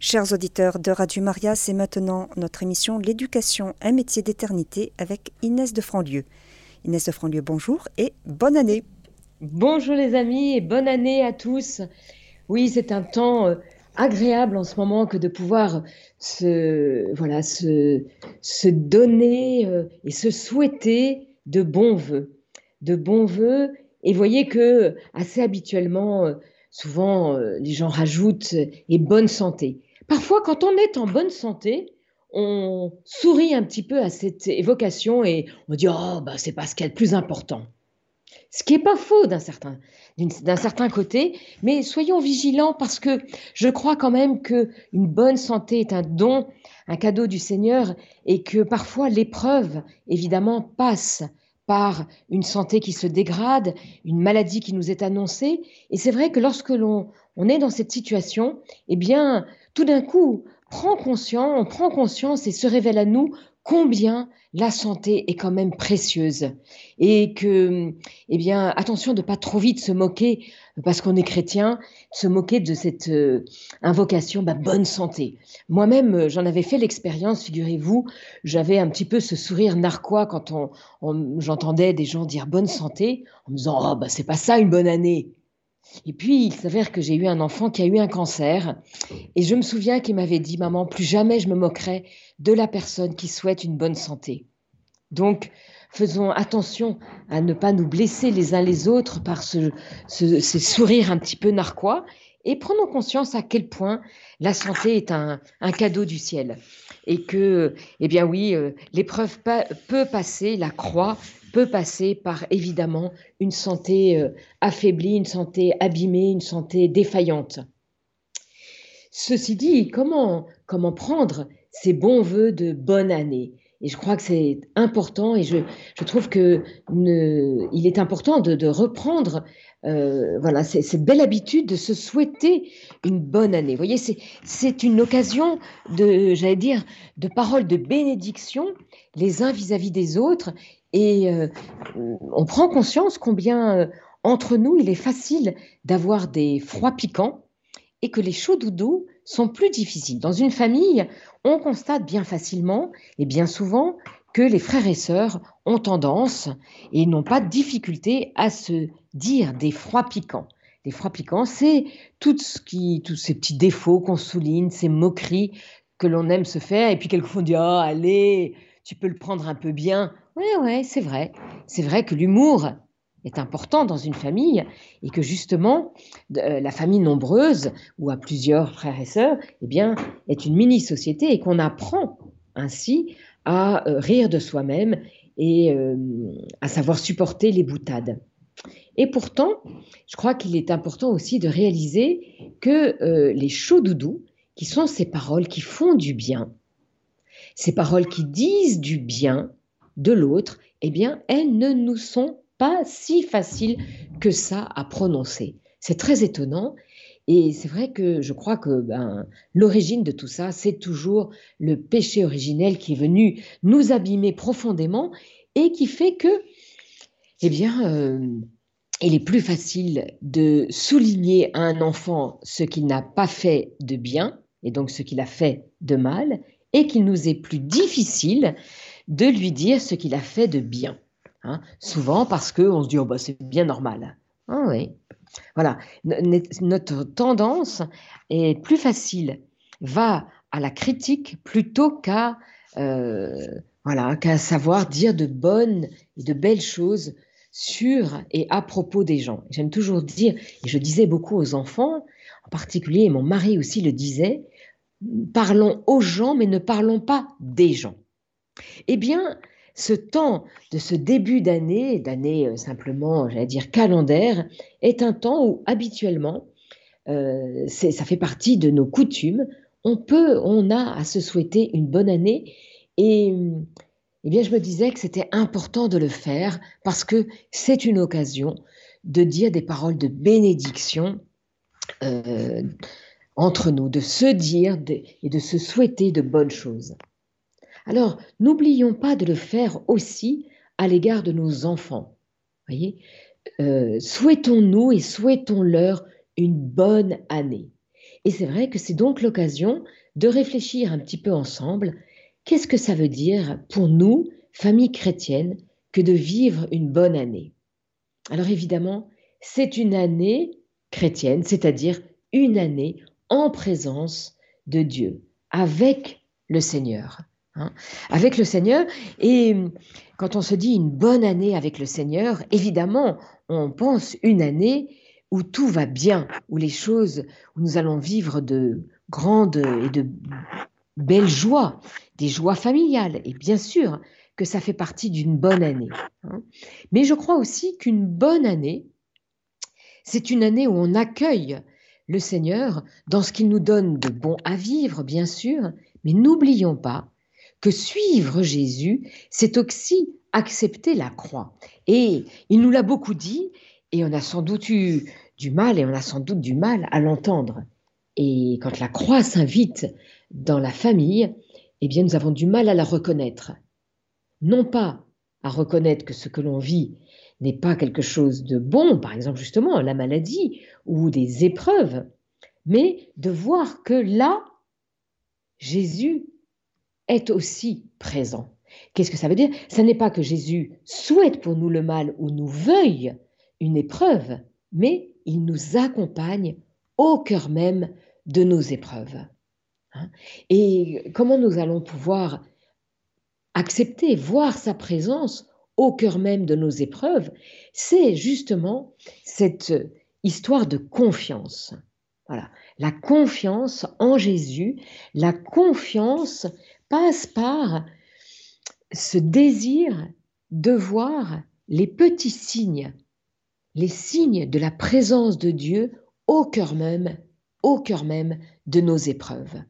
Chers auditeurs de Radio Maria, c'est maintenant notre émission L'éducation, un métier d'éternité avec Inès de Franlieu. Inès de Franlieu, bonjour et bonne année. Bonjour les amis et bonne année à tous. Oui, c'est un temps euh, agréable en ce moment que de pouvoir se, voilà, se, se donner euh, et se souhaiter de bons voeux. De bons voeux. Et voyez que assez habituellement, euh, souvent, les gens rajoutent et bonne santé. Parfois, quand on est en bonne santé, on sourit un petit peu à cette évocation et on dit oh bah c'est pas ce qu'il y a de plus important. Ce qui n'est pas faux d'un certain, d'un certain côté, mais soyons vigilants parce que je crois quand même que une bonne santé est un don, un cadeau du Seigneur et que parfois l'épreuve, évidemment, passe par une santé qui se dégrade, une maladie qui nous est annoncée. Et c'est vrai que lorsque l'on on est dans cette situation, eh bien, tout d'un coup, prend conscience, on prend conscience et se révèle à nous combien la santé est quand même précieuse et que, eh bien, attention de pas trop vite se moquer parce qu'on est chrétien, se moquer de cette euh, invocation bah, bonne santé. Moi-même, euh, j'en avais fait l'expérience, figurez-vous, j'avais un petit peu ce sourire narquois quand on, j'entendais des gens dire bonne santé en me disant oh bah c'est pas ça une bonne année. Et puis, il s'avère que j'ai eu un enfant qui a eu un cancer. Et je me souviens qu'il m'avait dit, maman, plus jamais je me moquerai de la personne qui souhaite une bonne santé. Donc, faisons attention à ne pas nous blesser les uns les autres par ce, ce, ces sourires un petit peu narquois et prenons conscience à quel point la santé est un, un cadeau du ciel et que, eh bien oui, euh, l'épreuve peut passer, la croix peut passer par évidemment une santé euh, affaiblie, une santé abîmée, une santé défaillante. Ceci dit, comment, comment prendre ces bons voeux de bonne année? Et je crois que c'est important et je, je trouve que il est important de, de reprendre euh, voilà, cette belle habitude de se souhaiter une bonne année. Vous voyez, c'est une occasion de, j'allais dire, de paroles de bénédiction les uns vis-à-vis des autres et euh, on prend conscience combien euh, entre nous il est facile d'avoir des froids piquants et que les chauds doudous sont plus difficiles. Dans une famille, on constate bien facilement et bien souvent que les frères et sœurs ont tendance et n'ont pas de difficulté à se dire des froids piquants. Des froids piquants, c'est tout ce qui, tous ces petits défauts qu'on souligne, ces moqueries que l'on aime se faire, et puis quelquefois on dit oh allez, tu peux le prendre un peu bien. Oui, oui, c'est vrai. C'est vrai que l'humour est important dans une famille et que justement euh, la famille nombreuse ou à plusieurs frères et sœurs, eh bien, est une mini société et qu'on apprend ainsi à euh, rire de soi-même et euh, à savoir supporter les boutades. Et pourtant, je crois qu'il est important aussi de réaliser que les chauds doudous, qui sont ces paroles qui font du bien, ces paroles qui disent du bien de l'autre, eh bien, elles ne nous sont pas si faciles que ça à prononcer. C'est très étonnant et c'est vrai que je crois que ben, l'origine de tout ça, c'est toujours le péché originel qui est venu nous abîmer profondément et qui fait que, eh bien, euh, il est plus facile de souligner à un enfant ce qu'il n'a pas fait de bien, et donc ce qu'il a fait de mal, et qu'il nous est plus difficile de lui dire ce qu'il a fait de bien. Hein. Souvent parce qu'on se dit, oh, bah, c'est bien normal. Ah oui. Voilà, notre tendance est plus facile, va à la critique plutôt qu'à euh, voilà, qu'à savoir dire de bonnes et de belles choses sur et à propos des gens. J'aime toujours dire, et je disais beaucoup aux enfants, en particulier, et mon mari aussi le disait, parlons aux gens, mais ne parlons pas des gens. Eh bien, ce temps de ce début d'année, d'année euh, simplement, j'allais dire calendaire, est un temps où habituellement, euh, ça fait partie de nos coutumes. On peut, on a à se souhaiter une bonne année et eh bien, je me disais que c'était important de le faire parce que c'est une occasion de dire des paroles de bénédiction euh, entre nous, de se dire et de se souhaiter de bonnes choses. Alors, n'oublions pas de le faire aussi à l'égard de nos enfants. Voyez, euh, souhaitons-nous et souhaitons-leur une bonne année. Et c'est vrai que c'est donc l'occasion de réfléchir un petit peu ensemble, qu'est-ce que ça veut dire pour nous, famille chrétienne, que de vivre une bonne année? Alors évidemment, c'est une année chrétienne, c'est-à-dire une année en présence de Dieu, avec le Seigneur. Hein, avec le Seigneur. Et quand on se dit une bonne année avec le Seigneur, évidemment, on pense une année où tout va bien, où les choses, où nous allons vivre de grandes et de belles joies, des joies familiales. Et bien sûr que ça fait partie d'une bonne année. Hein. Mais je crois aussi qu'une bonne année, c'est une année où on accueille le Seigneur dans ce qu'il nous donne de bon à vivre, bien sûr, mais n'oublions pas que suivre Jésus, c'est aussi accepter la croix. Et il nous l'a beaucoup dit, et on a sans doute eu du mal, et on a sans doute du mal à l'entendre. Et quand la croix s'invite dans la famille, eh bien nous avons du mal à la reconnaître. Non pas à reconnaître que ce que l'on vit n'est pas quelque chose de bon, par exemple justement la maladie ou des épreuves, mais de voir que là, Jésus est aussi présent. Qu'est-ce que ça veut dire? Ce n'est pas que Jésus souhaite pour nous le mal ou nous veuille une épreuve, mais il nous accompagne au cœur même de nos épreuves. Hein? Et comment nous allons pouvoir accepter, voir sa présence au cœur même de nos épreuves, c'est justement cette histoire de confiance. Voilà, la confiance en Jésus, la confiance passe par ce désir de voir les petits signes, les signes de la présence de Dieu au cœur même, au cœur même de nos épreuves.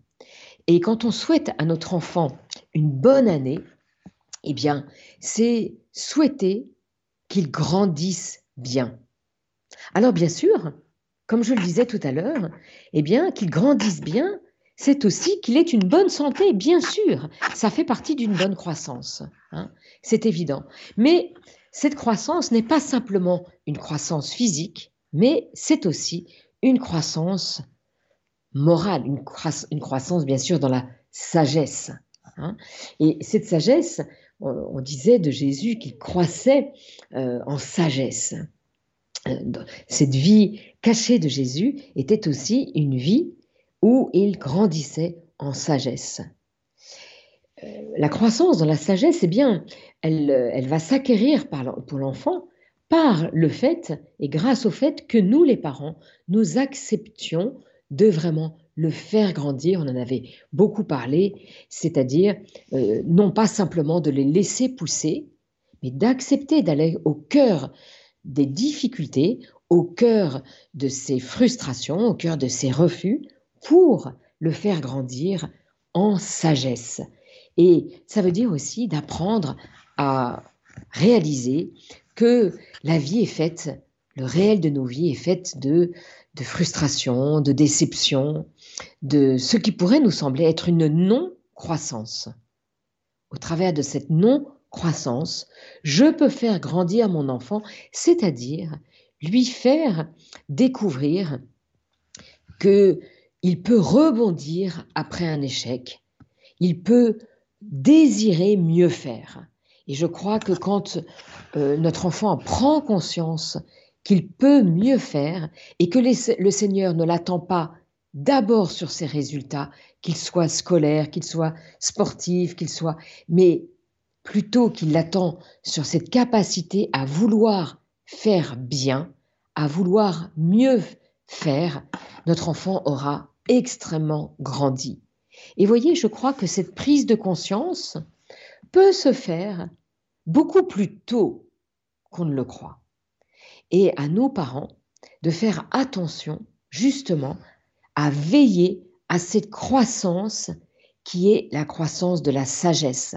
Et quand on souhaite à notre enfant une bonne année, eh bien, c'est souhaiter qu'il grandisse bien. Alors bien sûr, comme je le disais tout à l'heure, eh bien, qu'il grandisse bien, c'est aussi qu'il ait une bonne santé, bien sûr. Ça fait partie d'une bonne croissance. Hein. c'est évident. Mais cette croissance n'est pas simplement une croissance physique, mais c'est aussi une croissance morale, une, croissance bien sûr dans la sagesse. Hein. Et cette sagesse, on, disait de Jésus qu'il croissait euh, en sagesse. Euh, cette vie cachée de Jésus était aussi une vie où il grandissait en sagesse. Euh, la croissance dans la sagesse, eh bien, elle, elle va s'acquérir pour l'enfant par le fait et grâce au fait que nous, les parents, nous acceptions de vraiment le faire grandir, on en avait beaucoup parlé, c'est-à-dire euh, non pas simplement de les laisser pousser, mais d'accepter d'aller au cœur des difficultés, au cœur de ses frustrations, au cœur de ses refus, pour le faire grandir en sagesse. Et ça veut dire aussi d'apprendre à réaliser que la vie est faite, le réel de nos vies est fait de, de frustration, de déception, de ce qui pourrait nous sembler être une non-croissance. Au travers de cette non-croissance, je peux faire grandir mon enfant, c'est-à-dire lui faire découvrir que il peut rebondir après un échec, il peut désirer mieux faire. Et je crois que quand euh, notre enfant prend conscience qu'il peut mieux faire et que le Seigneur ne l'attend pas d'abord sur ses résultats, qu'ils soient scolaires, qu'ils soient sportifs, qu'ils soient, mais plutôt qu'il l'attend sur cette capacité à vouloir faire bien, à vouloir mieux faire, notre enfant aura extrêmement grandi. Et voyez, je crois que cette prise de conscience peut se faire beaucoup plus tôt qu'on ne le croit. Et à nos parents de faire attention justement à veiller à cette croissance qui est la croissance de la sagesse.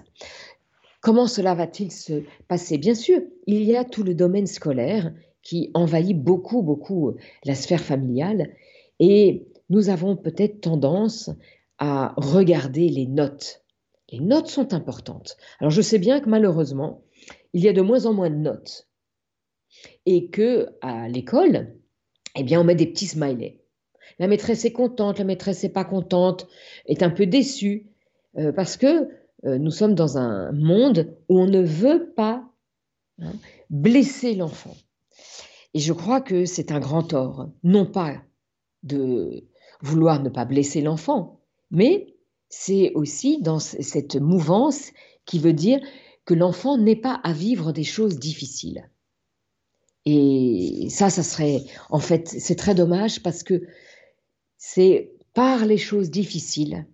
Comment cela va-t-il se passer? Bien sûr, il y a tout le domaine scolaire qui envahit beaucoup, beaucoup la sphère familiale et nous avons peut-être tendance à regarder les notes. Les notes sont importantes. Alors je sais bien que malheureusement, il y a de moins en moins de notes et que à l'école, eh bien, on met des petits smileys. La maîtresse est contente, la maîtresse n'est pas contente, est un peu déçue, euh, parce que euh, nous sommes dans un monde où on ne veut pas hein, blesser l'enfant. Et je crois que c'est un grand tort, non pas de vouloir ne pas blesser l'enfant, mais c'est aussi dans cette mouvance qui veut dire que l'enfant n'est pas à vivre des choses difficiles. Et ça, ça serait, en fait, c'est très dommage parce que c'est par les choses difficiles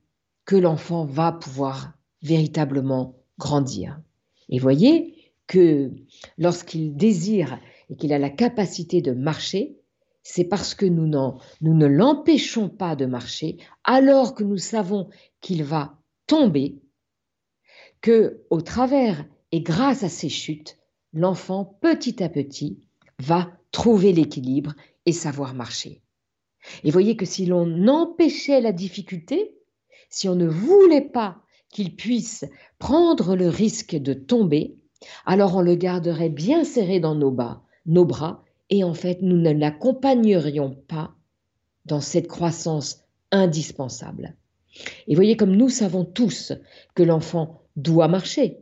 que l'enfant va pouvoir véritablement grandir. Et voyez que lorsqu'il désire et qu'il a la capacité de marcher, c'est parce que nous, ne l'empêchons pas de marcher alors que nous savons qu'il va tomber, que au travers et grâce à ces chutes, l'enfant petit à petit va trouver l'équilibre et savoir marcher. Et voyez que si l'on empêchait la difficulté, si on ne voulait pas qu'il puisse prendre le risque de tomber, alors on le garderait bien serré dans nos bas, nos bras, et en fait nous ne l'accompagnerions pas dans cette croissance indispensable. Et voyez comme nous savons tous que l'enfant doit marcher,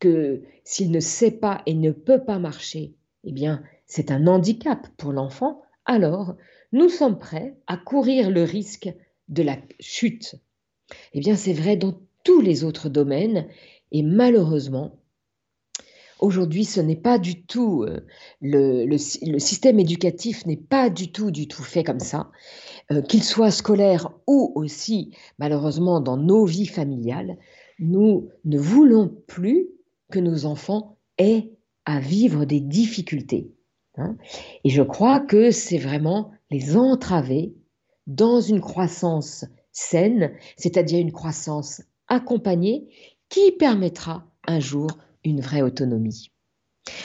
que s'il ne sait pas et ne peut pas marcher, eh bien c'est un handicap pour l'enfant, alors nous sommes prêts à courir le risque de la chute. Eh bien c'est vrai dans tous les autres domaines et malheureusement, Aujourd'hui, ce n'est pas du tout, euh, le, système éducatif n'est pas du tout, du tout fait comme ça, euh, qu'il soit scolaire ou aussi, malheureusement, dans nos vies familiales, nous ne voulons plus que nos enfants aient à vivre des difficultés. Hein. Et je crois que c'est vraiment les entraver dans une croissance saine, c'est-à-dire une croissance accompagnée qui permettra un jour une vraie autonomie.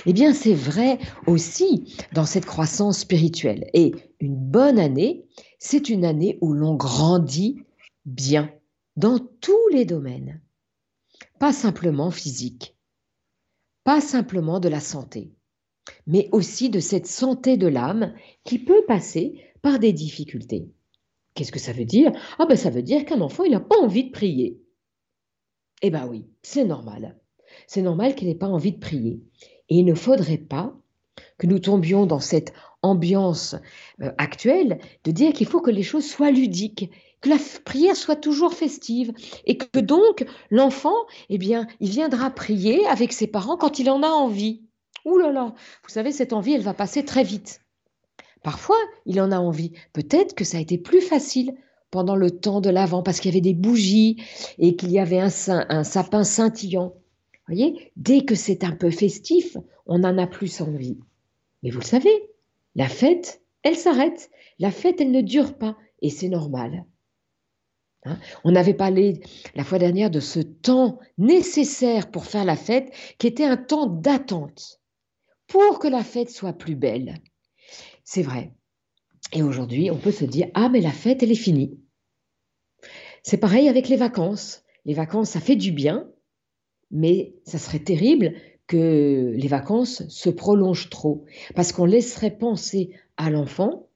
Eh bien, c'est vrai aussi dans cette croissance spirituelle. Et une bonne année, c'est une année où l'on grandit bien dans tous les domaines. Pas simplement physique, pas simplement de la santé, mais aussi de cette santé de l'âme qui peut passer par des difficultés. Qu'est-ce que ça veut dire? Ah ben ça veut dire qu'un enfant, il n'a pas envie de prier. Eh ben oui, c'est normal c'est normal qu'il n'ait pas envie de prier. Et il ne faudrait pas que nous tombions dans cette ambiance euh, actuelle de dire qu'il faut que les choses soient ludiques, que la prière soit toujours festive et que donc l'enfant, eh bien, il viendra prier avec ses parents quand il en a envie. Ouh là là, vous savez, cette envie, elle va passer très vite. Parfois, il en a envie. Peut-être que ça a été plus facile pendant le temps de l'Avent parce qu'il y avait des bougies et qu'il y avait un, un sapin scintillant voyez, dès que c'est un peu festif, on en a plus envie. Mais vous le savez, la fête, elle s'arrête. La fête, elle ne dure pas. Et c'est normal. Hein? on avait parlé la fois dernière de ce temps nécessaire pour faire la fête, qui était un temps d'attente, pour que la fête soit plus belle. C'est vrai. Et aujourd'hui, on peut se dire, ah mais la fête, elle est finie. C'est pareil avec les vacances. Les vacances, ça fait du bien, mais ça serait terrible que les vacances se prolongent trop, parce qu'on laisserait penser à l'enfant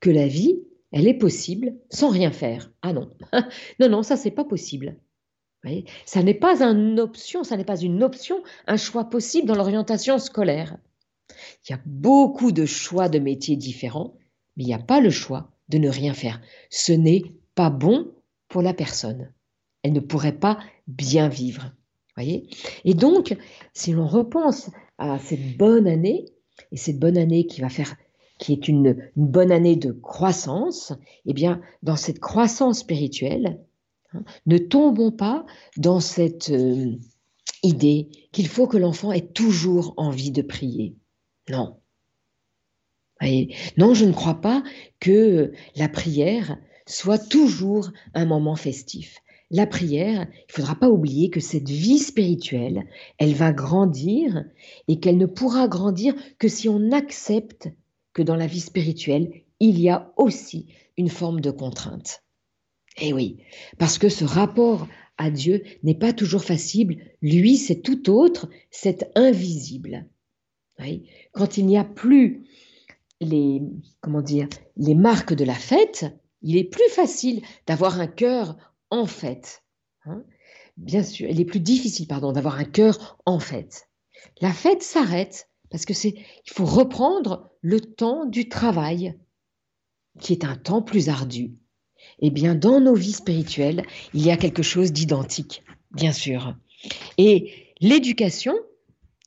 que la vie, elle est possible sans rien faire. Ah non, non, non, ça c'est pas possible. Ça n'est pas une option, ça n'est pas une option, un choix possible dans l'orientation scolaire. Il y a beaucoup de choix de métiers différents, mais il n'y a pas le choix de ne rien faire. Ce n'est pas bon pour la personne. Elle ne pourrait pas bien vivre et donc, si l'on repense à cette bonne année, et cette bonne année qui va faire qui est une, bonne année de croissance, eh bien, dans cette croissance spirituelle, hein, ne tombons pas dans cette euh, idée qu'il faut que l'enfant ait toujours envie de prier. Non. non, je ne crois pas que la prière soit toujours un moment festif la prière, il ne faudra pas oublier que cette vie spirituelle, elle va grandir et qu'elle ne pourra grandir que si on accepte que dans la vie spirituelle, il y a aussi une forme de contrainte. Eh oui, parce que ce rapport à Dieu n'est pas toujours facile. Lui, c'est tout autre, c'est invisible. Quand il n'y a plus les, comment dire, les marques de la fête, Il est plus facile d'avoir un cœur en fait. Hein. Bien sûr, il est plus difficile, pardon, d'avoir un cœur en fait. La fête s'arrête parce que c'est, il faut reprendre le temps du travail, qui est un temps plus ardu. Eh bien, dans nos vies spirituelles, il y a quelque chose d'identique, bien sûr. Et l'éducation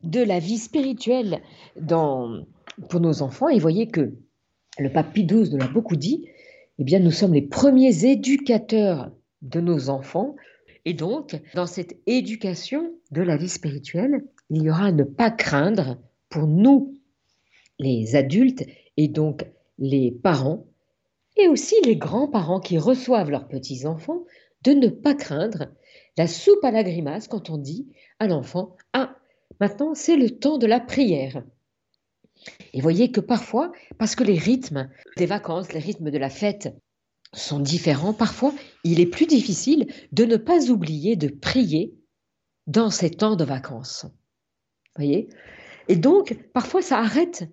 de la vie spirituelle pour nos enfants, et voyez que le pape Pie XII nous l'a beaucoup dit, eh bien, nous sommes les premiers éducateurs de nos enfants. Et donc, dans cette éducation de la vie spirituelle, il y aura à ne pas craindre pour nous, les adultes, et donc les parents, et aussi les grands-parents qui reçoivent leurs petits-enfants, de ne pas craindre la soupe à la grimace quand on dit à l'enfant Ah, maintenant c'est le temps de la prière. Et voyez que parfois, parce que les rythmes des vacances, les rythmes de la fête sont différents, parfois il est plus difficile de ne pas oublier de prier dans ces temps de vacances. Voyez? Et donc, parfois ça arrête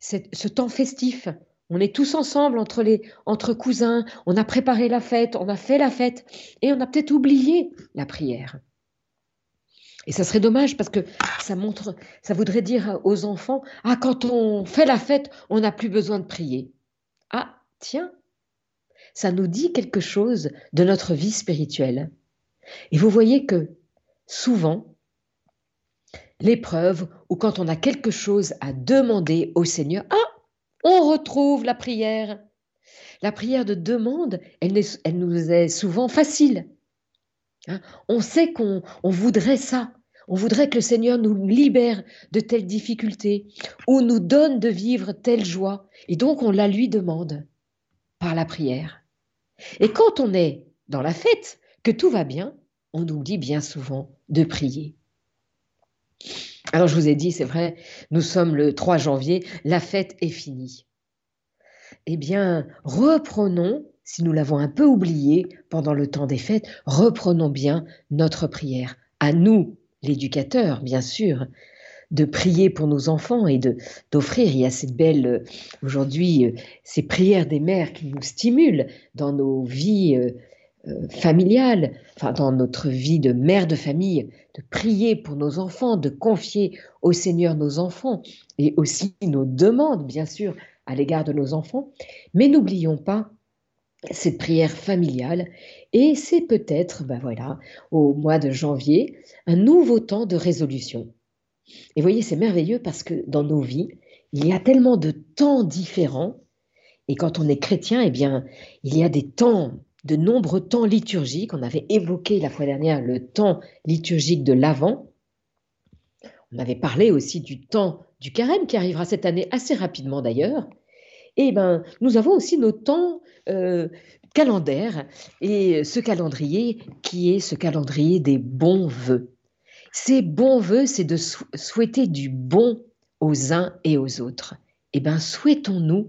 ce temps festif. On est tous ensemble entre, les, entre cousins, on a préparé la fête, on a fait la fête, et on a peut-être oublié la prière. Et ça serait dommage parce que ça montre, ça voudrait dire aux enfants, ah, quand on fait la fête, on n'a plus besoin de prier. Ah, tiens, ça nous dit quelque chose de notre vie spirituelle. Et vous voyez que souvent, l'épreuve ou quand on a quelque chose à demander au Seigneur, ah, on retrouve la prière. La prière de demande, elle, nous est souvent facile. Hein, on sait qu'on voudrait ça. On voudrait que le Seigneur nous libère de telles difficultés ou nous donne de vivre telle joie. Et donc on la lui demande par la prière. Et quand on est dans la fête, que tout va bien, on oublie bien souvent de prier. Alors je vous ai dit, c'est vrai, nous sommes le 3 janvier, la fête est finie. Eh bien, reprenons si nous l'avons un peu oublié pendant le temps des fêtes, reprenons bien notre prière. À nous, l'éducateur, bien sûr, de prier pour nos enfants et de d'offrir. Il y a cette belle euh, aujourd'hui euh, ces prières des mères qui nous stimulent dans nos vies euh, familiales, enfin dans notre vie de mère de famille, de prier pour nos enfants, de confier au Seigneur nos enfants et aussi nos demandes, bien sûr, à l'égard de nos enfants. Mais n'oublions pas cette prière familiale et c'est peut-être, ben voilà, au mois de janvier, un nouveau temps de résolution. Et voyez, c'est merveilleux parce que dans nos vies, il y a tellement de temps différents et quand on est chrétien, eh bien, il y a des temps, de nombreux temps liturgiques. On avait évoqué la fois dernière le temps liturgique de l'Avent. On avait parlé aussi du temps du carême qui arrivera cette année assez rapidement d'ailleurs. Et eh ben, nous avons aussi nos temps euh, calendaires et ce calendrier qui est ce calendrier des bons voeux. Ces bons voeux, c'est de souhaiter du bon aux uns et aux autres. Eh bien, souhaitons-nous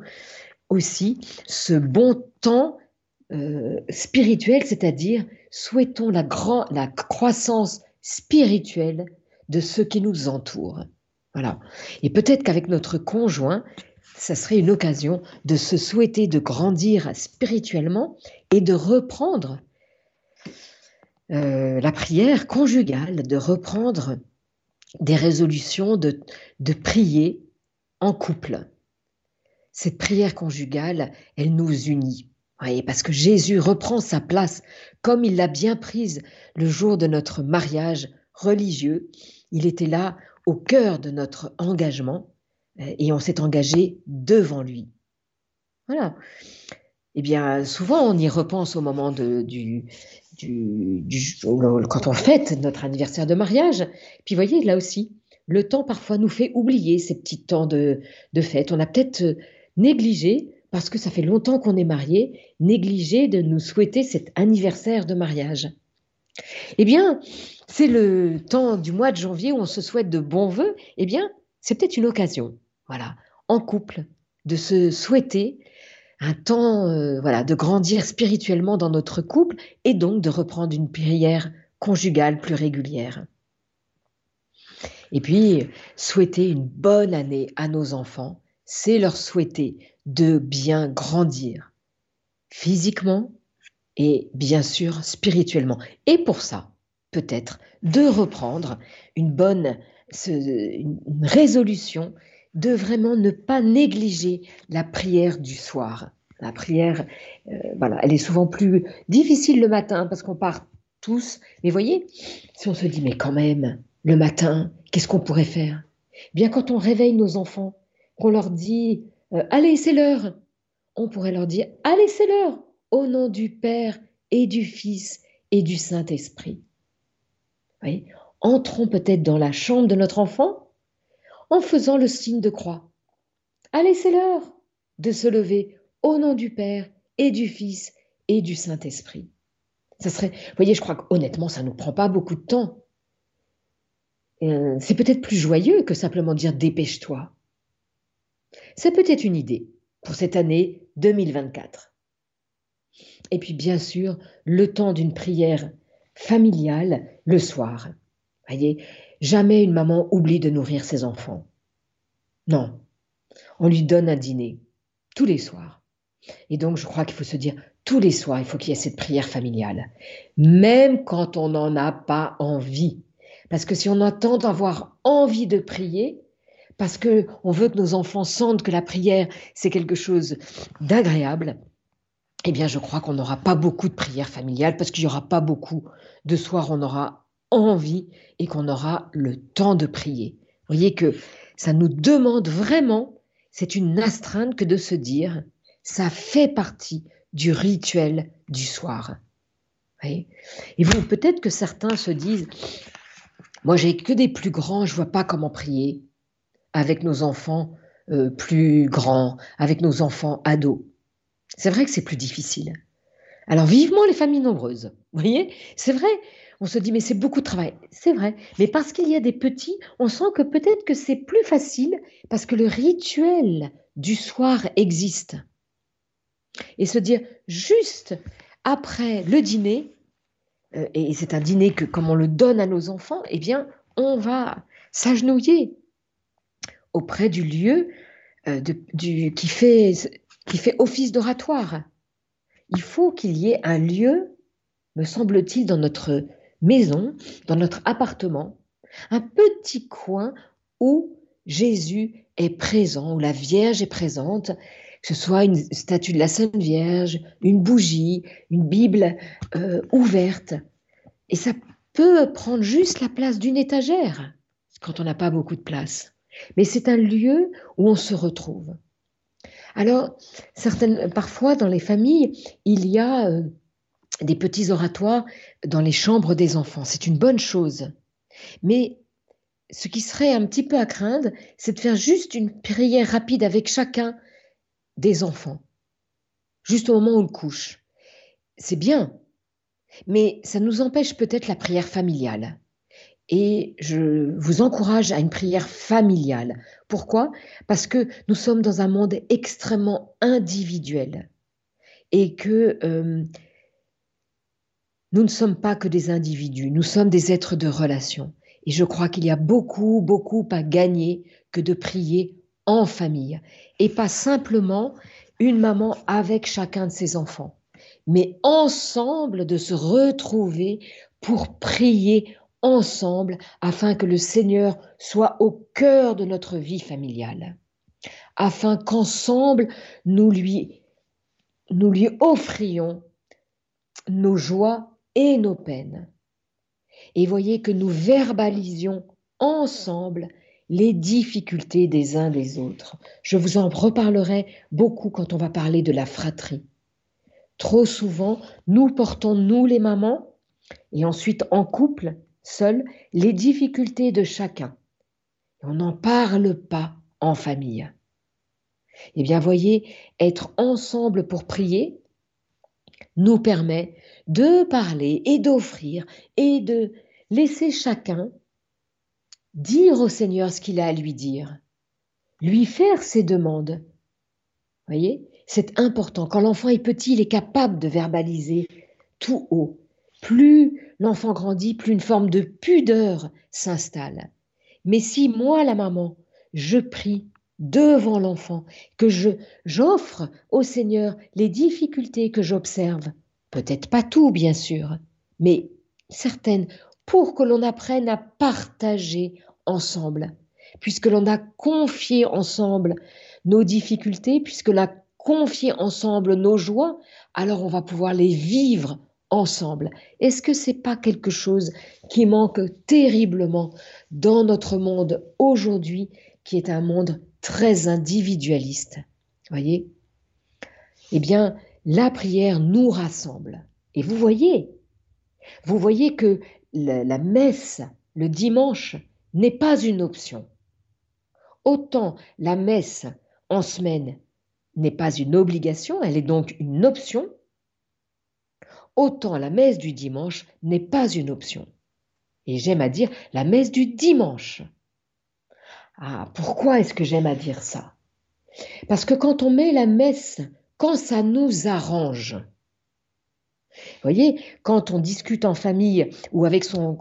aussi ce bon temps euh, spirituel, c'est-à-dire souhaitons la, grand, la croissance spirituelle de ceux qui nous entourent. Voilà. Et peut-être qu'avec notre conjoint, ça serait une occasion de se souhaiter de grandir spirituellement et de reprendre euh, la prière conjugale, de reprendre des résolutions, de, de prier en couple. Cette prière conjugale, elle nous unit. Voyez, parce que Jésus reprend sa place comme il l'a bien prise le jour de notre mariage religieux. Il était là au cœur de notre engagement et on s'est engagé devant lui. Voilà. Eh bien, souvent, on y repense au moment de, du, quand on fête notre anniversaire de mariage. Puis, voyez, là aussi, le temps parfois nous fait oublier ces petits temps de, de fête. On a peut-être euh, négligé, parce que ça fait longtemps qu'on est marié, négligé de nous souhaiter cet anniversaire de mariage. Eh bien, c'est le temps du mois de janvier où on se souhaite de bons voeux. Eh bien, c'est peut-être une occasion voilà, en couple, de se souhaiter un temps euh, voilà, de grandir spirituellement dans notre couple et donc de reprendre une prière conjugale plus régulière. Et puis, souhaiter une bonne année à nos enfants, c'est leur souhaiter de bien grandir physiquement et bien sûr spirituellement. Et pour ça, peut-être de reprendre une bonne résolution de vraiment ne pas négliger la prière du soir. La prière, euh, voilà, elle est souvent plus difficile le matin parce qu'on part tous. Mais voyez, si on se dit, mais quand même, le matin, qu'est-ce qu'on pourrait faire? Bien, quand on réveille nos enfants, qu'on leur dit, euh, allez, c'est l'heure, on pourrait leur dire, allez, c'est l'heure, au nom du Père et du Fils et du Saint-Esprit. Entrons peut-être dans la chambre de notre enfant en faisant le signe de croix. Allez, c'est l'heure de se lever au nom du Père et du Fils et du Saint-Esprit. Ça serait, voyez, je crois qu'honnêtement, ça ne nous prend pas beaucoup de temps. Euh, c'est peut-être plus joyeux que simplement dire dépêche-toi. C'est peut-être une idée pour cette année 2024. Et puis bien sûr, le temps d'une prière familiale le soir. Voyez, jamais une maman oublie de nourrir ses enfants. Non, on lui donne un dîner tous les soirs. Et donc je crois qu'il faut se dire tous les soirs, il faut qu'il y ait cette prière familiale, même quand on n'en a pas envie. Parce que si on attend d'avoir envie de prier, parce que on veut que nos enfants sentent que la prière c'est quelque chose d'agréable, eh bien je crois qu'on n'aura pas beaucoup de prières familiales parce qu'il n'y aura pas beaucoup de soirs on aura envie et qu'on aura le temps de prier. Vous voyez que ça nous demande vraiment, c'est une astreinte que de se dire, ça fait partie du rituel du soir. Et vous, peut-être que certains se disent, moi j'ai que des plus grands, je vois pas comment prier avec nos enfants euh, plus grands, avec nos enfants ados. C'est vrai que c'est plus difficile. Alors vivement les familles nombreuses. Vous voyez, c'est vrai. On se dit mais c'est beaucoup de travail. C'est vrai. Mais parce qu'il y a des petits, on sent que peut-être que c'est plus facile parce que le rituel du soir existe. Et se dire juste après le dîner, euh, et c'est un dîner que comme on le donne à nos enfants, eh bien on va s'agenouiller auprès du lieu euh, du, qui, fait, qui fait office d'oratoire. Il faut qu'il y ait un lieu, me semble-t-il, dans notre maison, dans notre appartement, un petit coin où Jésus est présent, où la Vierge est présente, que ce soit une statue de la Sainte Vierge, une bougie, une Bible euh, ouverte. Et ça peut prendre juste la place d'une étagère quand on n'a pas beaucoup de place mais c'est un lieu où on se retrouve. Alors, certaines, parfois dans les familles, il y a euh, des petits oratoires dans les chambres des enfants. C'est une bonne chose. Mais ce qui serait un petit peu à craindre, c'est de faire juste une prière rapide avec chacun des enfants, juste au moment où on couche. C'est bien, mais ça nous empêche peut-être la prière familiale. Et je vous encourage à une prière familiale. Pourquoi? Parce que nous sommes dans un monde extrêmement individuel et que euh, nous ne sommes pas que des individus, nous sommes des êtres de relation. Et je crois qu'il y a beaucoup, beaucoup à gagner que de prier en famille et pas simplement une maman avec chacun de ses enfants, mais ensemble de se retrouver pour prier ensemble afin que le Seigneur soit au cœur de notre vie familiale, afin qu'ensemble nous lui, nous lui offrions nos joies et nos peines. Et voyez que nous verbalisions ensemble les difficultés des uns des autres. Je vous en reparlerai beaucoup quand on va parler de la fratrie. Trop souvent, nous portons, nous les mamans, et ensuite en couple, seules les difficultés de chacun. on n'en parle pas en famille. Eh bien, voyez, être ensemble pour prier nous permet de parler et d'offrir et de laisser chacun dire au Seigneur ce qu'il a à lui dire, lui faire ses demandes. Voyez, c'est important. Quand l'enfant est petit, il est capable de verbaliser tout haut. Plus l'enfant grandit, plus une forme de pudeur s'installe. Mais si moi, la maman, je prie devant l'enfant, que j'offre au Seigneur les difficultés que j'observe, peut-être pas tout bien sûr, mais certaines, pour que l'on apprenne à partager ensemble, puisque l'on a confié ensemble nos difficultés, puisque l'on a confié ensemble nos joies, alors on va pouvoir les vivre ensemble. Est-ce que c'est pas quelque chose qui manque terriblement dans notre monde aujourd'hui, qui est un monde très individualiste? Voyez? Eh bien, la prière nous rassemble. Et vous voyez, vous voyez que la, messe le dimanche n'est pas une option. Autant la messe en semaine n'est pas une obligation, elle est donc une option, autant la messe du dimanche n'est pas une option. Et j'aime à dire la messe du dimanche ah, pourquoi est-ce que j'aime à dire ça? Parce que quand on met la messe, quand ça nous arrange, vous voyez, quand on discute en famille ou avec son,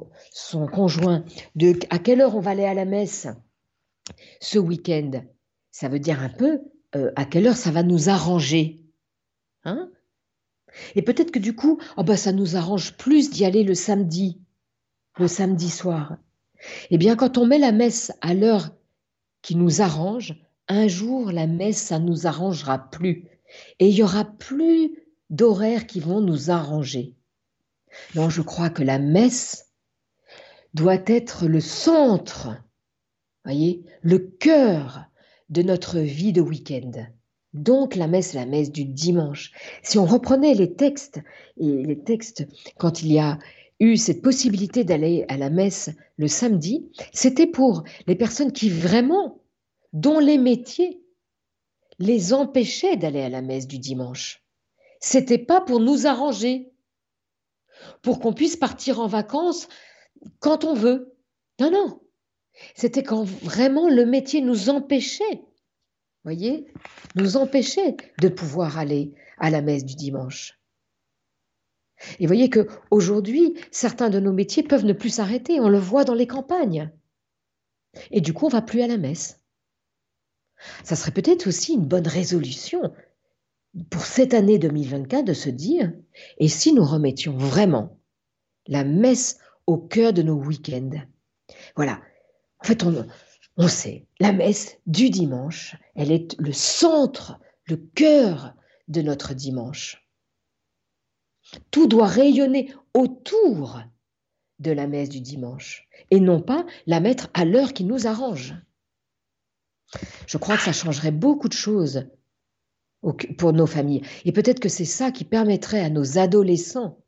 conjoint de à quelle heure on va aller à la messe ce week-end, ça veut dire un peu euh, à quelle heure ça va nous arranger. Hein? Et peut-être que du coup, oh ben, ça nous arrange plus d'y aller le samedi, le samedi soir. Eh bien, quand on met la messe à l'heure qui nous arrange, un jour la messe, ça nous arrangera plus. Et il y aura plus d'horaires qui vont nous arranger. Non, je crois que la messe doit être le centre, voyez, le cœur de notre vie de week-end. Donc la messe, la messe du dimanche. Si on reprenait les textes, et les textes, quand il y a eu cette possibilité d'aller à la messe le samedi, c'était pour les personnes qui vraiment, dont les métiers les empêchaient d'aller à la messe du dimanche. C'était pas pour nous arranger, pour qu'on puisse partir en vacances quand on veut. Non, non. C'était quand vraiment le métier nous empêchait, voyez, nous empêchait de pouvoir aller à la messe du dimanche. Et voyez que aujourd'hui, certains de nos métiers peuvent ne plus s'arrêter. On le voit dans les campagnes. Et du coup, on va plus à la messe. Ça serait peut-être aussi une bonne résolution pour cette année 2024 de se dire, et si nous remettions vraiment la messe au cœur de nos week-ends? Voilà. En fait, on, on sait, la messe du dimanche, elle est le centre, le cœur de notre dimanche. Tout doit rayonner autour de la messe du dimanche et non pas la mettre à l'heure qui nous arrange. Je crois que ça changerait beaucoup de choses pour nos familles. Et peut-être que c'est ça qui permettrait à nos adolescents,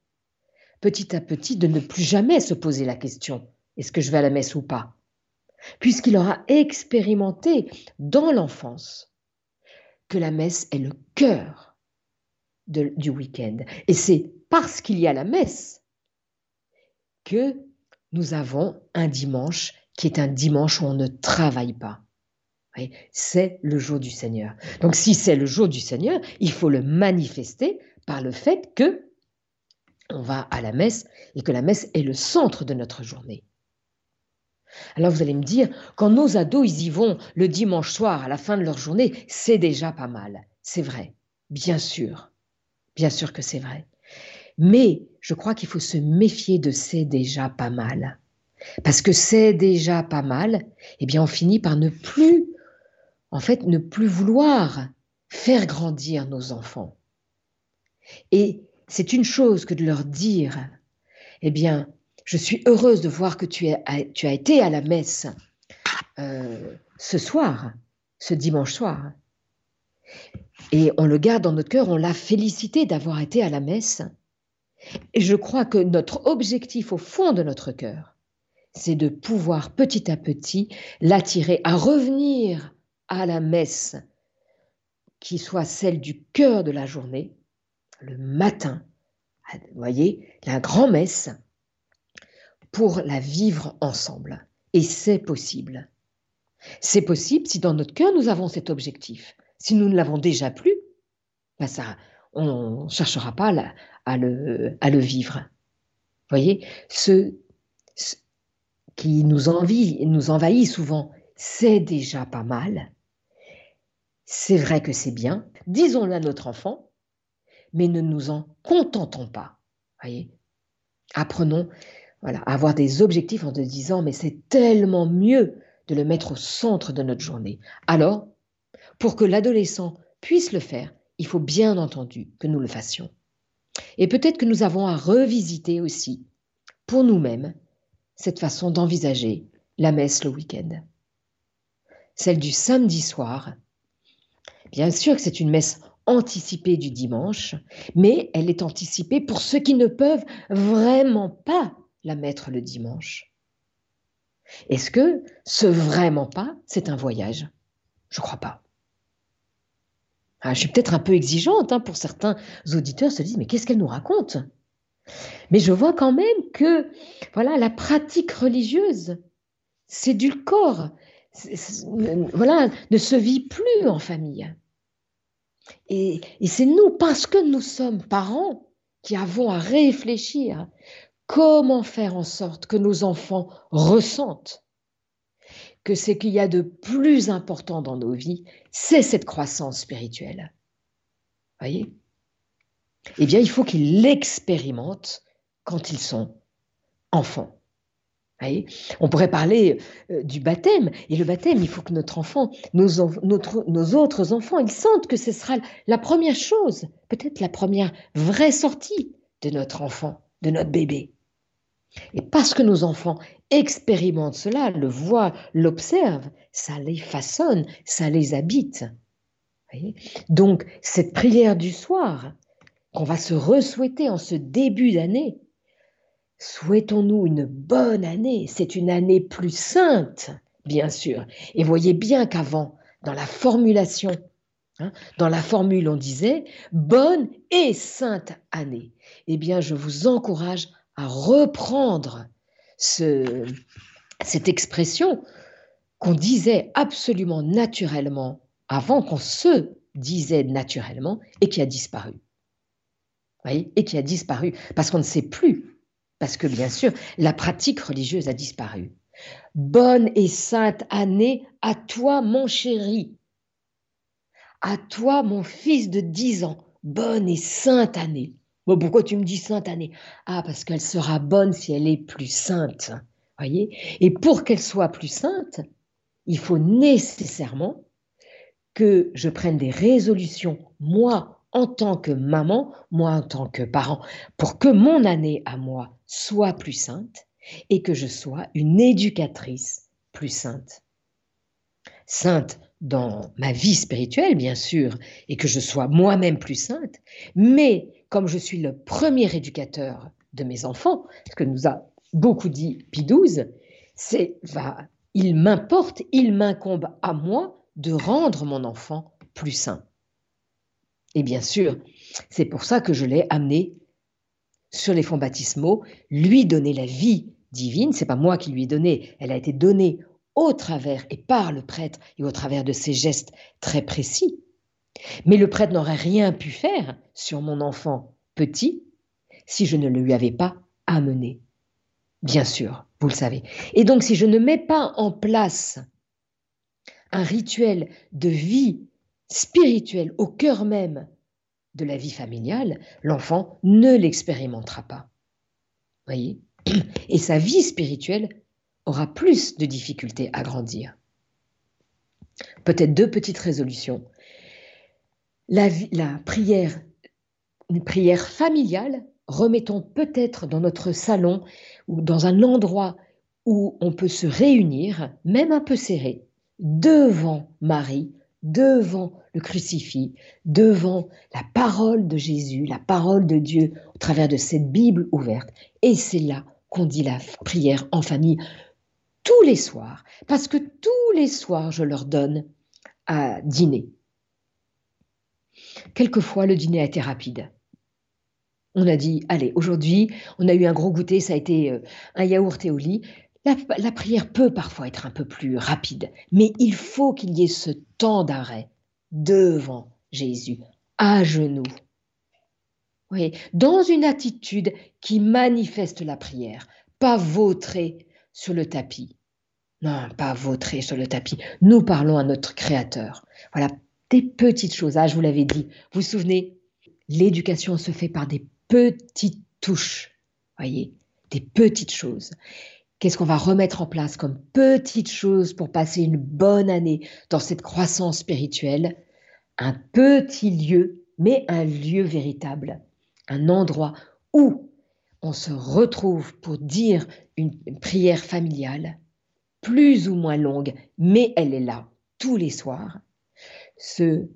petit à petit, de ne plus jamais se poser la question est-ce que je vais à la messe ou pas? Puisqu'il aura expérimenté dans l'enfance que la messe est le cœur du week-end. Et c'est parce qu'il y a la messe que nous avons un dimanche qui est un dimanche où on ne travaille pas. C'est le jour du Seigneur. Donc si c'est le jour du Seigneur, il faut le manifester par le fait que on va à la messe et que la messe est le centre de notre journée. Alors vous allez me dire, quand nos ados ils y vont le dimanche soir à la fin de leur journée, c'est déjà pas mal. C'est vrai, bien sûr. Bien sûr que c'est vrai. Mais je crois qu'il faut se méfier de c'est déjà pas mal. Parce que c'est déjà pas mal, eh bien on finit par ne plus, en fait, ne plus vouloir faire grandir nos enfants. Et c'est une chose que de leur dire, eh bien, je suis heureuse de voir que tu, as été à la messe euh, ce soir, ce dimanche soir. Et on le garde dans notre cœur, on l'a félicité d'avoir été à la messe. Et je crois que notre objectif au fond de notre cœur, c'est de pouvoir petit à petit l'attirer à revenir à la messe qui soit celle du cœur de la journée, le matin. Vous voyez, la grand-messe pour la vivre ensemble. Et c'est possible. C'est possible si dans notre cœur nous avons cet objectif. Si nous ne l'avons déjà plus, ben ça, on ne cherchera pas à, le, vivre. Vous voyez, ce, qui nous, envie, nous envahit souvent, c'est déjà pas mal. C'est vrai que c'est bien, disons-le à notre enfant, mais ne nous en contentons pas. Voyez Apprenons voilà, à avoir des objectifs en te disant, mais c'est tellement mieux de le mettre au centre de notre journée. Alors, pour que l'adolescent puisse le faire, il faut bien entendu que nous le fassions. Et peut-être que nous avons à revisiter aussi, pour nous-mêmes, cette façon d'envisager la messe le week-end. Celle du samedi soir. Bien sûr que c'est une messe anticipée du dimanche, mais elle est anticipée pour ceux qui ne peuvent vraiment pas la mettre le dimanche. Est-ce que ce vraiment pas, c'est un voyage? Je crois pas. Ah, je suis peut-être un peu exigeante hein, pour certains auditeurs se disent mais qu'est-ce qu'elle nous raconte? Mais je vois quand même que voilà la pratique religieuse, c'est du corps, voilà ne se vit plus en famille. Et, c'est nous parce que nous sommes parents qui avons à réfléchir comment faire en sorte que nos enfants ressentent que ce qu'il y a de plus important dans nos vies, c'est cette croissance spirituelle. Voyez? Eh bien, il faut qu'ils l'expérimentent quand ils sont enfants. On pourrait parler euh, du baptême. Et le baptême, il faut que notre enfant, nos, autres enfants, ils sentent que ce sera la première chose, peut-être la première vraie sortie de notre enfant, de notre bébé. Et parce que nos enfants expérimentent cela, le voient, l'observent, ça les façonne, ça les habite. Donc, cette prière du soir, qu'on va se resouhaiter en ce début d'année, souhaitons-nous une bonne année. C'est une année plus sainte, bien sûr. Et voyez bien qu'avant, dans la formulation, hein, dans la formule, on disait bonne et sainte année. Eh bien, je vous encourage à reprendre cette expression qu'on disait absolument naturellement avant qu'on se disait naturellement et qui a disparu. Voyez et qui a disparu parce qu'on ne sait plus, parce que bien sûr, la pratique religieuse a disparu. Bonne et sainte année à toi, mon chéri, à toi, mon fils de dix ans, bonne et sainte année. Pourquoi tu me dis sainte année? Ah, parce qu'elle sera bonne si elle est plus sainte. Voyez? Et pour qu'elle soit plus sainte, il faut nécessairement que je prenne des résolutions, moi, en tant que maman, moi, en tant que parent, pour que mon année à moi soit plus sainte et que je sois une éducatrice plus sainte. Sainte dans ma vie spirituelle, bien sûr, et que je sois moi-même plus sainte, mais comme je suis le premier éducateur de mes enfants, ce que nous a beaucoup dit XII, c'est il m'importe, il m'incombe à moi de rendre mon enfant plus sain. Et bien sûr, c'est pour ça que je l'ai amené sur les fonds baptismaux, lui donner la vie divine. C'est pas moi qui lui ai donné, elle a été donnée au travers et par le prêtre et au travers de ses gestes très précis. Mais le prêtre n'aurait rien pu faire sur mon enfant petit si je ne le lui avais pas amené. Bien sûr, vous le savez. Et donc si je ne mets pas en place un rituel de vie spirituelle au cœur même de la vie familiale, l'enfant ne l'expérimentera pas. Voyez? Et sa vie spirituelle aura plus de difficultés à grandir. Peut-être deux petites résolutions la, prière, une prière familiale, remettons peut-être dans notre salon ou dans un endroit où on peut se réunir, même un peu serré, devant Marie, devant le crucifix, devant la parole de Jésus, la parole de Dieu, au travers de cette Bible ouverte. Et c'est là qu'on dit la prière en famille tous les soirs, parce que tous les soirs, je leur donne à dîner. Quelquefois, le dîner a été rapide. On a dit, allez, aujourd'hui, on a eu un gros goûter, ça a été euh, un yaourt et au lit. La, prière peut parfois être un peu plus rapide, mais il faut qu'il y ait ce temps d'arrêt devant Jésus, à genoux. Oui, dans une attitude qui manifeste la prière, pas vautrer sur le tapis. Non, pas vautrer sur le tapis. Nous parlons à notre Créateur. Voilà, des petites choses. Ah, je vous l'avais dit. Vous vous souvenez, l'éducation se fait par des petites touches. Voyez, des petites choses. Qu'est-ce qu'on va remettre en place comme petites choses pour passer une bonne année dans cette croissance spirituelle? Un petit lieu, mais un lieu véritable. Un endroit où on se retrouve pour dire une, prière familiale, plus ou moins longue, mais elle est là tous les soirs. Ce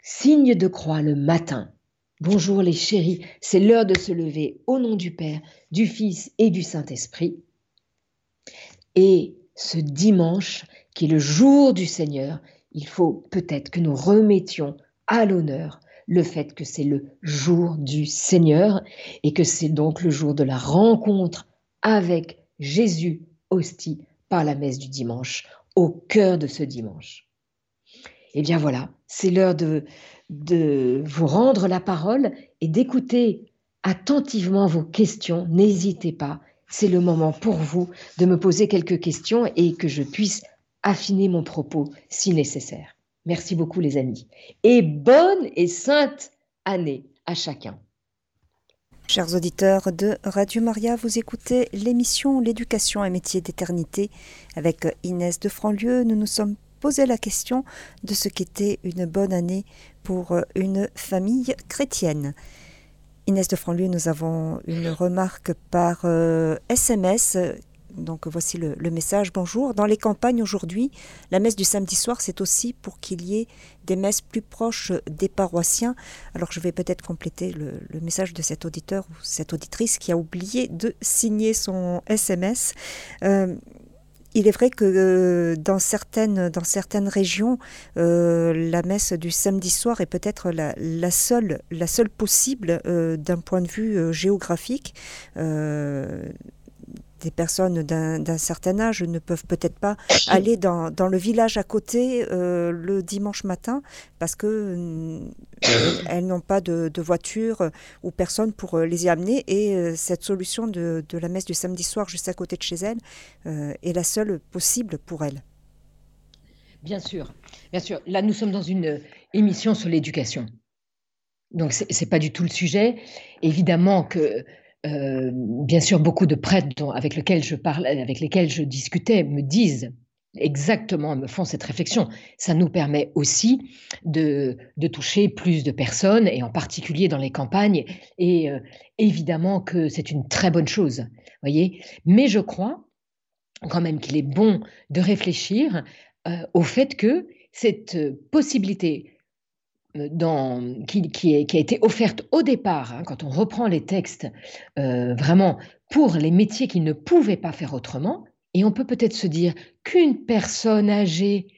signe de croix le matin. Bonjour les chéris, c'est l'heure de se lever au nom du Père, du Fils et du Saint-Esprit. Et ce dimanche, qui est le jour du Seigneur, il faut peut-être que nous remettions à l'honneur le fait que c'est le jour du Seigneur et que c'est donc le jour de la rencontre avec Jésus hostie par la messe du dimanche, au cœur de ce dimanche. Eh bien voilà, c'est l'heure de, de vous rendre la parole et d'écouter attentivement vos questions. N'hésitez pas, c'est le moment pour vous de me poser quelques questions et que je puisse affiner mon propos si nécessaire. Merci beaucoup les amis. Et bonne et sainte année à chacun. Chers auditeurs de Radio Maria, vous écoutez l'émission L'éducation un métier d'éternité avec Inès de Franlieu. Nous nous sommes posé la question de ce qu'était une bonne année pour une famille chrétienne. Inès de Franlieu, nous avons une remarque par SMS euh, donc voici le, message. Bonjour. Dans les campagnes aujourd'hui, la messe du samedi soir, c'est aussi pour qu'il y ait des messes plus proches des paroissiens. Alors je vais peut-être compléter le, message de cet auditeur ou cette auditrice qui a oublié de signer son SMS. Il est vrai que euh, dans, certaines, dans certaines régions, euh, la messe du samedi soir est peut-être la, seule, la seule possible d'un point de vue géographique des personnes d'un certain âge ne peuvent peut-être pas aller dans, dans, le village à côté euh, le dimanche matin parce que euh, elles n'ont pas de, de, voiture ou personne pour euh, les y amener et cette solution de, de, la messe du samedi soir juste à côté de chez elles est la seule possible pour elles. Bien sûr, bien sûr. Là, nous sommes dans une émission sur l'éducation. Donc, ce n'est pas du tout le sujet. Évidemment que euh, bien sûr, beaucoup de prêtres avec lesquels je avec lesquels je discutais, me disent exactement, me font cette réflexion. Ça nous permet aussi de, toucher plus de personnes, et en particulier dans les campagnes. Et euh, évidemment que c'est une très bonne chose, voyez. Mais je crois quand même qu'il est bon de réfléchir euh, au fait que cette possibilité qui, a été offerte au départ, hein, quand on reprend les textes, euh, vraiment pour les métiers qui ne pouvaient pas faire autrement. Et on peut peut-être se dire qu'une personne âgée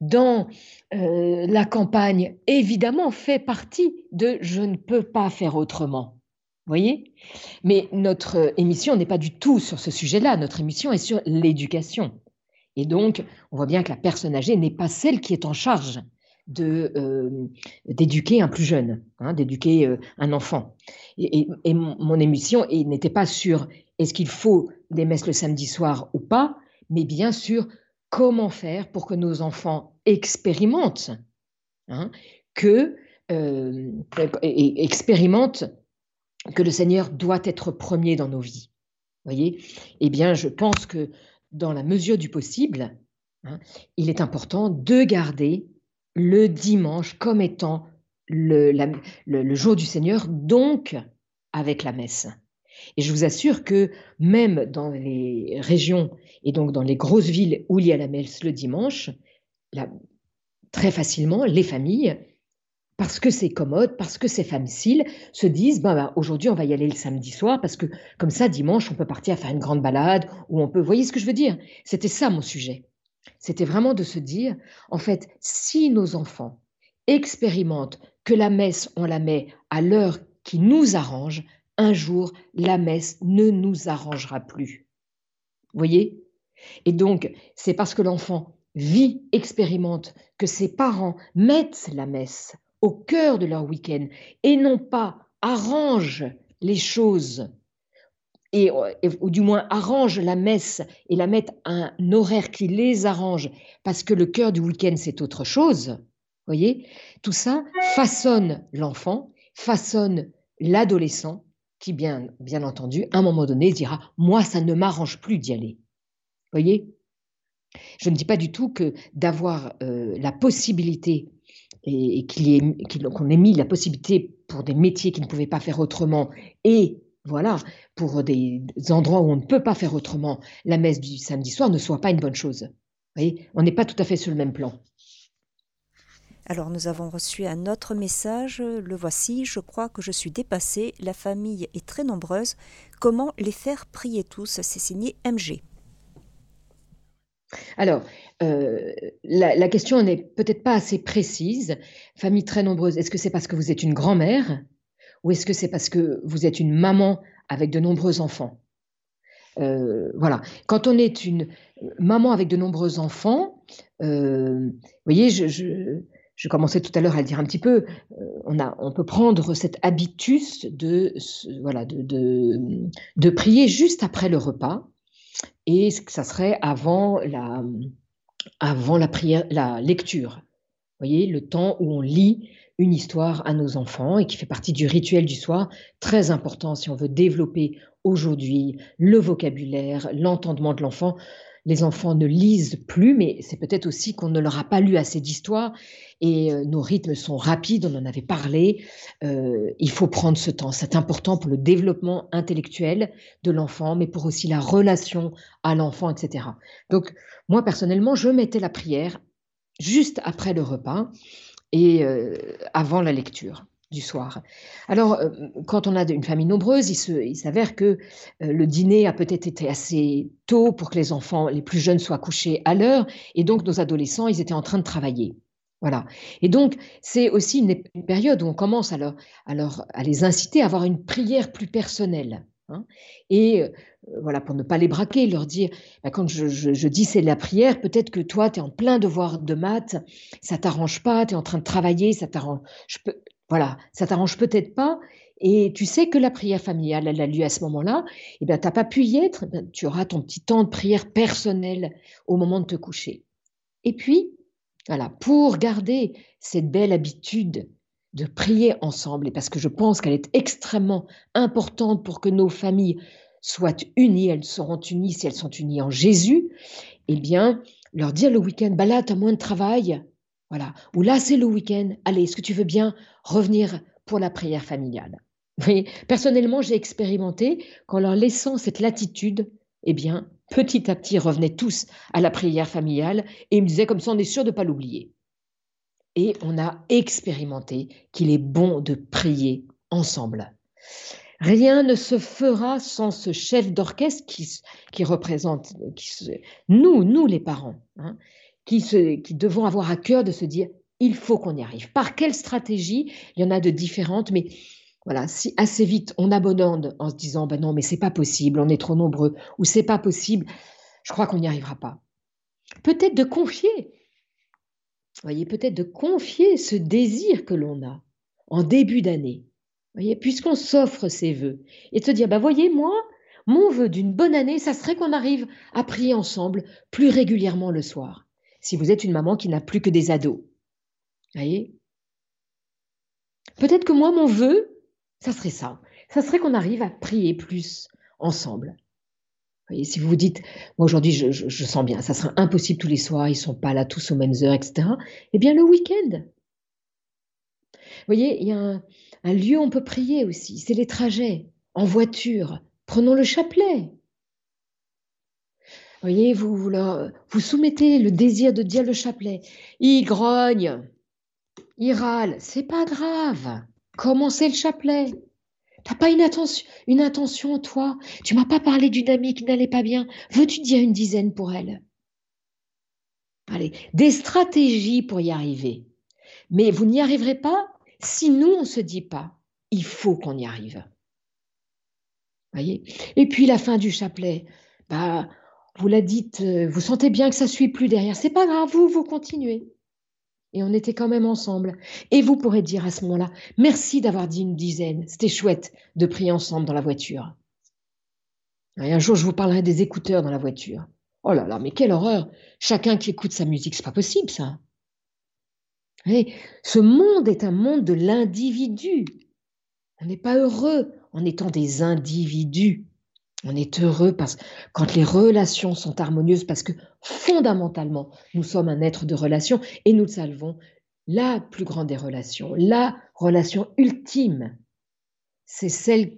dans euh, la campagne, évidemment, fait partie de je ne peux pas faire autrement. Voyez? Mais notre émission n'est pas du tout sur ce sujet-là. Notre émission est sur l'éducation. Et donc, on voit bien que la personne âgée n'est pas celle qui est en charge d'éduquer un plus jeune, hein, d'éduquer euh, un enfant. Et, mon, émission n'était pas sur est-ce qu'il faut des messes le samedi soir ou pas, mais bien sûr comment faire pour que nos enfants expérimentent hein, que euh, et, expérimentent que le Seigneur doit être premier dans nos vies. Voyez? Eh bien, je pense que dans la mesure du possible, hein, il est important de garder le dimanche comme étant le, jour du Seigneur, donc avec la messe. Et je vous assure que même dans les régions et donc dans les grosses villes où il y a la messe le dimanche, très facilement, les familles, parce que c'est commode, parce que c'est facile, se disent ben, ben, aujourd'hui on va y aller le samedi soir parce que comme ça dimanche on peut partir faire une grande balade ou on peut. Vous voyez ce que je veux dire? C'était ça mon sujet. C'était vraiment de se dire, en fait, si nos enfants expérimentent que la messe, on la met à l'heure qui nous arrange, un jour, la messe ne nous arrangera plus. Vous voyez? Et donc, c'est parce que l'enfant vit, expérimente, que ses parents mettent la messe au cœur de leur week-end et non pas arrangent les choses et, ou du moins arrange la messe et la mettent à un horaire qui les arrange, parce que le cœur du week-end, c'est autre chose, voyez, tout ça façonne l'enfant, façonne l'adolescent qui, bien, bien entendu, à un moment donné, dira Moi, ça ne m'arrange plus d'y aller. voyez? Je ne dis pas du tout que d'avoir euh, la possibilité et, qu'on ait mis la possibilité pour des métiers qui ne pouvaient pas faire autrement et voilà, pour des endroits où on ne peut pas faire autrement, la messe du samedi soir ne soit pas une bonne chose. Vous voyez, on n'est pas tout à fait sur le même plan. Alors nous avons reçu un autre message, le voici, je crois que je suis dépassée, la famille est très nombreuse, comment les faire prier tous? C'est signé MG. Alors, euh, la, question n'est peut-être pas assez précise. Famille très nombreuse, est-ce que c'est parce que vous êtes une grand-mère? Ou est-ce que c'est parce que vous êtes une maman avec de nombreux enfants euh, Voilà. Quand on est une maman avec de nombreux enfants, euh, vous voyez, je, commençais tout à l'heure à le dire un petit peu, euh, on, a, on peut prendre cet habitus de, voilà, de, de, prier juste après le repas, et ça serait avant la, avant la, prière, la lecture. Vous voyez, le temps où on lit une histoire à nos enfants et qui fait partie du rituel du soir, très important si on veut développer aujourd'hui le vocabulaire, l'entendement de l'enfant les enfants ne lisent plus, mais c'est peut-être aussi qu'on ne leur a pas lu assez d'histoires et euh, nos rythmes sont rapides, on en avait parlé. Euh, il faut prendre ce temps. C'est important pour le développement intellectuel de l'enfant, mais pour aussi la relation à l'enfant, etc. Donc, moi, personnellement, je mettais la prière juste après le repas et euh, avant la lecture du soir. Alors, euh, quand on a une famille nombreuse, il, s'avère que euh, le dîner a peut-être été assez tôt pour que les enfants les plus jeunes soient couchés à l'heure, et donc nos adolescents, ils étaient en train de travailler. Voilà. Et donc, c'est aussi une, période où on commence à, à, les inciter à avoir une prière plus personnelle. Hein. Et euh, voilà, pour ne pas les braquer, leur dire, bah, quand je, dis c'est la prière, peut-être que toi, tu es en plein devoir de maths, ça t'arrange pas, tu es en train de travailler, ça t'arrange. Voilà, ça t'arrange peut-être pas, et tu sais que la prière familiale, elle a lieu à ce moment-là, et eh bien, tu n'as pas pu y être, eh tu auras ton petit temps de prière personnel au moment de te coucher. Et puis, voilà, pour garder cette belle habitude de prier ensemble, et parce que je pense qu'elle est extrêmement importante pour que nos familles soient unies, elles seront unies si elles sont unies en Jésus, eh bien, leur dire le week-end, bah là, tu as moins de travail, voilà. Ou là, c'est le week-end. Allez, est-ce que tu veux bien revenir pour la prière familiale? Personnellement, j'ai expérimenté qu'en leur laissant cette latitude, eh bien, petit à petit, ils revenaient tous à la prière familiale et ils me disaient comme ça, on est sûr de ne pas l'oublier. Et on a expérimenté qu'il est bon de prier ensemble. Rien ne se fera sans ce chef d'orchestre qui, représente nous, nous les parents. Hein qui, devons avoir à cœur de se dire il faut qu'on y arrive. Par quelle stratégie? Il y en a de différentes, mais voilà, si assez vite on abandonne en se disant ben non, mais c'est pas possible, on est trop nombreux, ou c'est pas possible, je crois qu'on n'y arrivera pas. Peut-être de confier, voyez, peut-être de confier ce désir que l'on a en début d'année, voyez, puisqu'on s'offre ses voeux, et de se dire ben voyez, moi, mon vœu d'une bonne année, ça serait qu'on arrive à prier ensemble plus régulièrement le soir si vous êtes une maman qui n'a plus que des ados. voyez? Peut-être que moi, mon vœu, ça serait ça. Ça serait qu'on arrive à prier plus ensemble. Si vous vous dites, moi aujourd'hui je, sens bien, ça sera impossible tous les soirs, ils sont pas là tous aux mêmes heures, etc. Eh bien le week-end. Vous voyez, il y a un, lieu où on peut prier aussi, c'est les trajets, en voiture. Prenons le chapelet voyez, vous, vous, soumettez le désir de dire le chapelet. Il grogne, il râle, c'est pas grave. Commencez le chapelet. T'as pas une attention, une intention, toi? Tu m'as pas parlé d'une amie qui n'allait pas bien. Veux-tu dire une dizaine pour elle? Allez, des stratégies pour y arriver. Mais vous n'y arriverez pas si nous, on ne se dit pas, il faut qu'on y arrive. Voyez? Et puis la fin du chapelet, bah, vous la dites, euh, vous sentez bien que ça suit plus derrière. C'est pas grave, vous, vous continuez. Et on était quand même ensemble. Et vous pourrez dire à ce moment-là, merci d'avoir dit une dizaine. C'était chouette de prier ensemble dans la voiture. Et un jour, je vous parlerai des écouteurs dans la voiture. Oh là là, mais quelle horreur Chacun qui écoute sa musique, c'est pas possible ça. ce monde est un monde de l'individu. On n'est pas heureux en étant des individus. On est heureux parce quand les relations sont harmonieuses, parce que fondamentalement, nous sommes un être de relation et nous le savons, la plus grande des relations, la relation ultime, c'est celle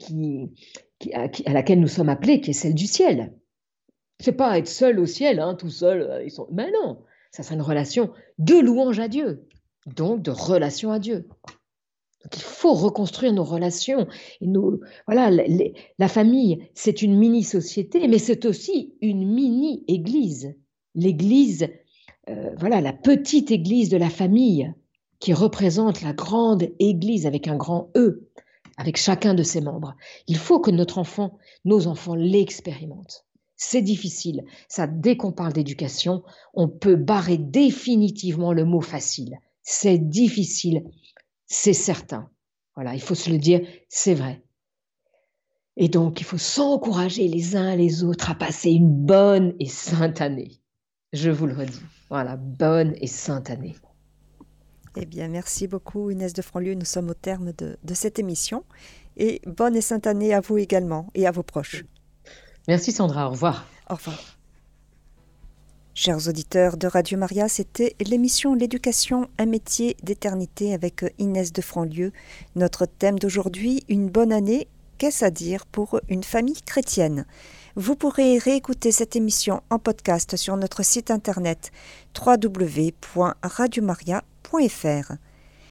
à, laquelle nous sommes appelés, qui est celle du ciel. C'est pas être seul au ciel, hein, tout seul. Euh, ils sont... Mais non, ça c'est une relation de louange à Dieu, donc de relation à Dieu. Donc il faut reconstruire nos relations. Et nos, voilà, la famille, c'est une mini-société, mais c'est aussi une mini-église. L'église, euh, voilà, la petite église de la famille qui représente la grande église avec un grand E, avec chacun de ses membres. Il faut que notre enfant, nos enfants l'expérimentent. C'est difficile. Ça, dès qu'on parle d'éducation, on peut barrer définitivement le mot facile. C'est difficile c'est certain. Voilà, il faut se le dire, c'est vrai. Et donc, il faut s'encourager les uns les autres à passer une bonne et sainte année. Je vous le redis. Voilà, bonne et sainte année. Eh bien, merci beaucoup Inès de Franlieu. Nous sommes au terme de, de cette émission. Et bonne et sainte année à vous également et à vos proches. Merci Sandra, au revoir. Au revoir. Chers auditeurs de Radio Maria, c'était l'émission L'éducation, un métier d'éternité avec Inès de Franlieu. Notre thème d'aujourd'hui, une bonne année, qu'est-ce à dire pour une famille chrétienne? Vous pourrez réécouter cette émission en podcast sur notre site internet www.radiomaria.fr.